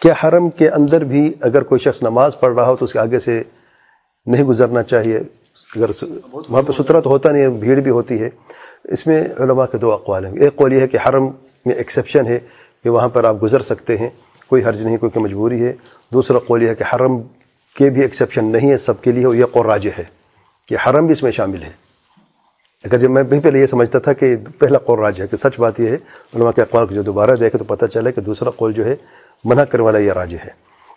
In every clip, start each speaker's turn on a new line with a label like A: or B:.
A: کیا حرم کے اندر بھی اگر کوئی شخص نماز پڑھ رہا ہو تو اس کے آگے سے نہیں گزرنا چاہیے۔ اگر وہاں پہ سترا تو ہوتا نہیں ہے، بھیڑ بھی ہوتی ہے۔ اس میں علماء کے دو اقوال ہیں۔ ایک قول یہ ہے کہ حرم میں ایکسیپشن ہے کہ وہاں پر آپ گزر سکتے ہیں، کوئی حرج نہیں، کوئی مجبوری ہے۔ دوسرا قول یہ ہے کہ حرم کے بھی ایکسیپشن نہیں ہے، سب کے لیے اور یہ قراج ہے کہ حرم بھی اس میں شامل ہے۔ اگر جب میں بھی پہلے یہ سمجھتا تھا کہ پہلا قول راج ہے کہ سچ بات یہ ہے، علماء کے اقوال کو جو دوبارہ دیکھے تو پتہ چلے کہ دوسرا قول جو ہے منع کرنے والا یہ راج ہے۔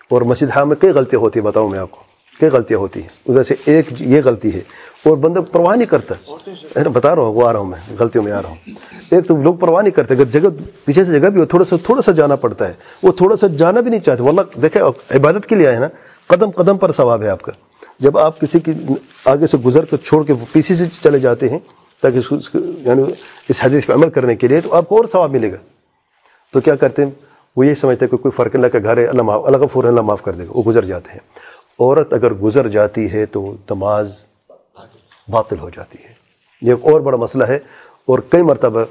A: اور مسجد حرام میں کئی غلطیاں ہوتی ہیں، بتاؤں میں آپ کو۔ کئی غلطیاں ہوتی ہیں۔ ویسے ایک یہ غلطی ہے۔ اور بندہ پرواہ نہیں کرتا۔ بتا رہا ہوں، وہ آ رہا ہوں میں۔ غلطیوں میں آ رہا ہوں۔ ایک تو لوگ پرواہ نہیں کرتے۔ اگر جگہ پیچھے سے جگہ بھی ہو، تھوڑا سا تھوڑا سا جانا پڑتا ہے۔ وہ تھوڑا سا جانا بھی نہیں چاہتے۔ واللہ دیکھیں عبادت کے لیے آئے نا، قدم قدم پر ثواب ہے آپ کا۔ جب آپ کسی کی آگے سے گزر کر چھوڑ کے پیچھے سے چلے جاتے ہیں، تاکہ اس یعنی اس حدیث پہ عمل کرنے کے لیے، تو آپ کو اور ثواب ملے گا۔ تو کیا کرتے ہیں؟ وہ یہ سمجھتے ہیں کہ کوئی فرق اللہ کا گھر ہے، اللہ معاف اللہ کا فور اللہ معاف کر دے گا، وہ گزر جاتے ہیں۔ عورت اگر گزر جاتی ہے تو نماز باطل ہو جاتی ہے۔ یہ ایک اور بڑا مسئلہ ہے، اور کئی مرتبہ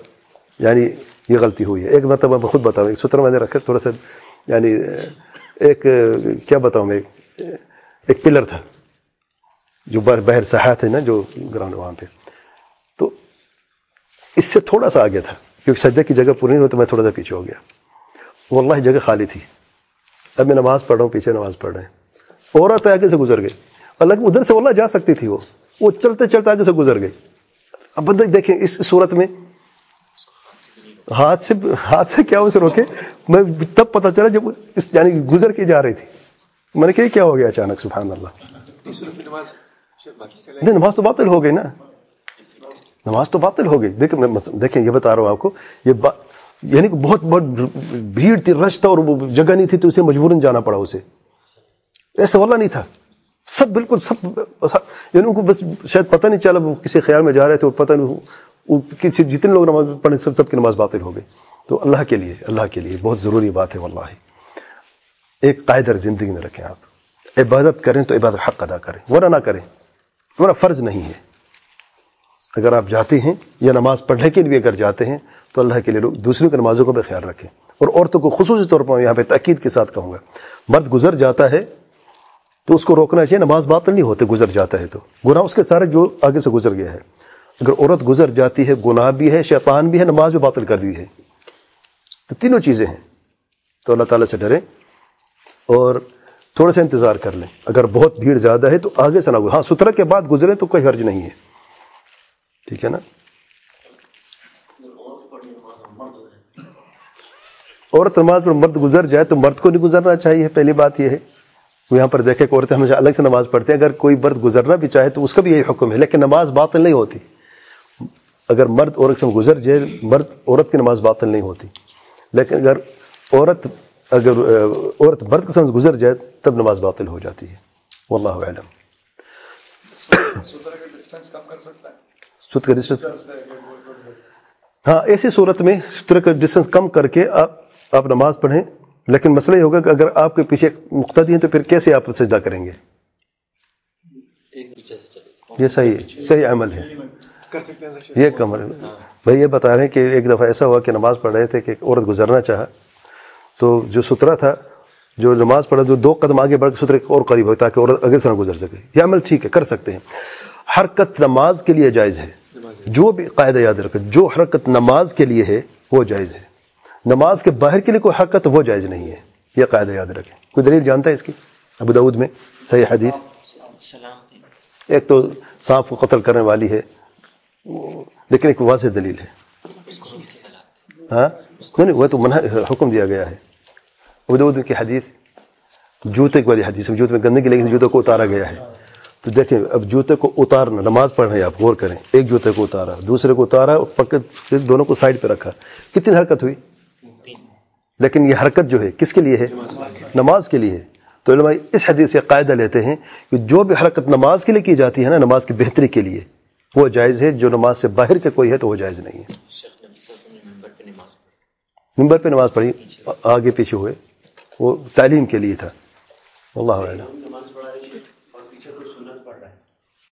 A: یعنی یہ غلطی ہوئی ہے۔ ایک مرتبہ میں خود بتاؤں، ایک ستر میں نے رکھا، تھوڑا سا یعنی ایک، کیا بتاؤں میں، ایک پلر تھا۔ جو بہر سہایت ہے نا جو گراؤنڈ وہاں پہ۔ تو اس سے تھوڑا سا آگے تھا، کیونکہ سجدے کی جگہ پوری نہیں ہوتی میں تھوڑا سا پیچھے ہو گیا۔ وہ اللہ جگہ خالی تھی۔ اب میں نماز پڑھ رہا ہوں، پیچھے نماز پڑھ رہے ہیں۔ عورت آگے سے گزر گئی اللہ ادھر سے اللہ جا سکتی تھی وہ۔ وہ چلتے چلتے آگے سے گزر گئی اب بندہ دیکھیں، اس صورت میں ہاتھ سے ہاتھ سے کیا اسے روکے؟ میں تب پتہ چلا جب اس یعنی گزر کے جا رہی تھی۔ میں نے کہا کیا ہو گیا اچانک، سبحان اللہ۔ نہیں، نماز تو باطل ہو گئی نا۔ نماز تو باطل ہو گئی۔ دیکھیں، میں دیکھیں، یہ بتا رہا ہوں آپ کو۔ یہ یعنی کہ بہت بہت بھیڑ تھی، رش تھا اور وہ جگہ نہیں تھی تو اسے مجبوراً جانا پڑا اسے۔ ایسا والا نہیں تھا۔ سب بالکل سب یعنی ان کو بس شاید پتہ نہیں چلا، وہ کسی خیال میں جا رہے تھے وہ پتہ نہیں وہ کسی، جتنے لوگ نماز پڑھے سب سب کی نماز باطل ہو گئی۔ تو اللہ کے لیے، اللہ کے لیے بہت ضروری بات ہے، واللہ۔ ایک قائدر زندگی میں رکھیں آپ۔ عبادت کریں تو عبادت حق ادا کریں۔ ورنہ نہ کریں۔ ورنہ فرض نہیں ہے۔ اگر آپ جاتے ہیں یا نماز پڑھنے کے لیے اگر جاتے ہیں تو اللہ کے لیے لوگ دوسروں کی نمازوں کو بھی خیال رکھیں۔ اور عورتوں کو خصوصی طور پر یہاں پہ تاکید کے ساتھ کہوں گا، مرد گزر جاتا ہے تو اس کو روکنا چاہیے، نماز باطل نہیں ہوتے، گزر جاتا ہے تو۔ گناہ اس کے سارے جو آگے سے گزر گیا ہے۔ اگر عورت گزر جاتی ہے، گناہ بھی ہے، شیطان بھی ہے، نماز بھی باطل کر دی ہے۔ تو تینوں چیزیں ہیں۔ تو اللہ تعالیٰ سے ڈریں۔ اور تھوڑا سا انتظار کر لیں۔ اگر بہت بھیڑ زیادہ ہے تو آگے سے نہ ہاں سترہ کے بعد گزرے تو کوئی حرج نہیں ہے۔ ٹھیک ہے نا؟ عورت نماز پر مرد گزر جائے تو مرد کو نہیں گزرنا چاہیے، پہلی بات یہ ہے۔ وہ یہاں پر دیکھے کہ عورتیں ہمیشہ الگ سے نماز پڑھتے ہیں۔ اگر کوئی مرد گزرنا بھی چاہے تو اس کا بھی یہی حکم ہے، لیکن نماز باطل نہیں ہوتی۔ اگر مرد عورت سے گزر جائے، مرد عورت کی نماز باطل نہیں ہوتی۔ لیکن اگر عورت اگر عورت مرد کے سمجھ گزر جائے تب نماز باطل ہو جاتی ہے۔ واللہ علم ست کا ڈسٹینس ہاں ایسی صورت میں ستر کا ڈسٹینس کم کر کے آپ آپ نماز پڑھیں۔ لیکن مسئلہ یہ ہوگا کہ اگر آپ کے پیچھے مقتدی ہیں تو پھر کیسے آپ سجدہ کریں گے؟ یہ صحیح صحیح عمل ہے۔ یہ کمر بھائی یہ بتا رہے ہیں کہ ایک دفعہ ایسا ہوا کہ نماز پڑھ رہے تھے کہ عورت گزرنا چاہا۔ تو جو سترا تھا، جو نماز پڑھا، جو دو قدم آگے بڑھ کے سترے اور قریب ہو تاکہ عورت آگے سے نہ گزر سکے۔ یہ عمل ٹھیک ہے، کر سکتے ہیں۔ حرکت نماز کے لیے جائز ہے۔ جو بھی قاعدہ یاد رکھے جو حرکت نماز کے لیے ہے، وہ جائز ہے۔ نماز کے باہر کے لیے کوئی حرکت، وہ جائز نہیں ہے۔ یہ قاعدہ یاد رکھیں۔ کوئی دلیل جانتا ہے اس کی؟ ابو دعود میں صحیح حدیث۔ ایک تو سانپ کو قتل کرنے والی ہے، لیکن ایک واضح دلیل ہے۔ ہاں؟ نہیں، وہ تو منع حکم دیا گیا ہے۔ ابو دعود کی حدیث، جوتے والی حدیث جوتے میں گندگی لیکن جوتے کو اتارا گیا ہے۔ تو دیکھیں، اب جوتے کو اتارنا، نماز پڑھ رہے ہیں آپ غور کریں۔ ایک جوتے کو اتارا، دوسرے کو اتارا پکے دونوں کو سائڈ پہ رکھا۔ کتنی حرکت ہوئی؟ لیکن یہ حرکت جو ہے، کس کے لیے ہے؟ نماز کے لیے ہے۔ تو علماء اس حدیث سے قاعدہ لیتے ہیں کہ جو بھی حرکت نماز کے لیے کی جاتی ہے نا، نماز کی بہتری کے لیے، وہ جائز ہے۔ جو نماز سے باہر کے کوئی ہے تو وہ جائز نہیں ہے۔ ممبر پہ نماز پڑھی آگے پیچھے ہوئے وہ تعلیم کے لیے تھا۔ اللہ علیہ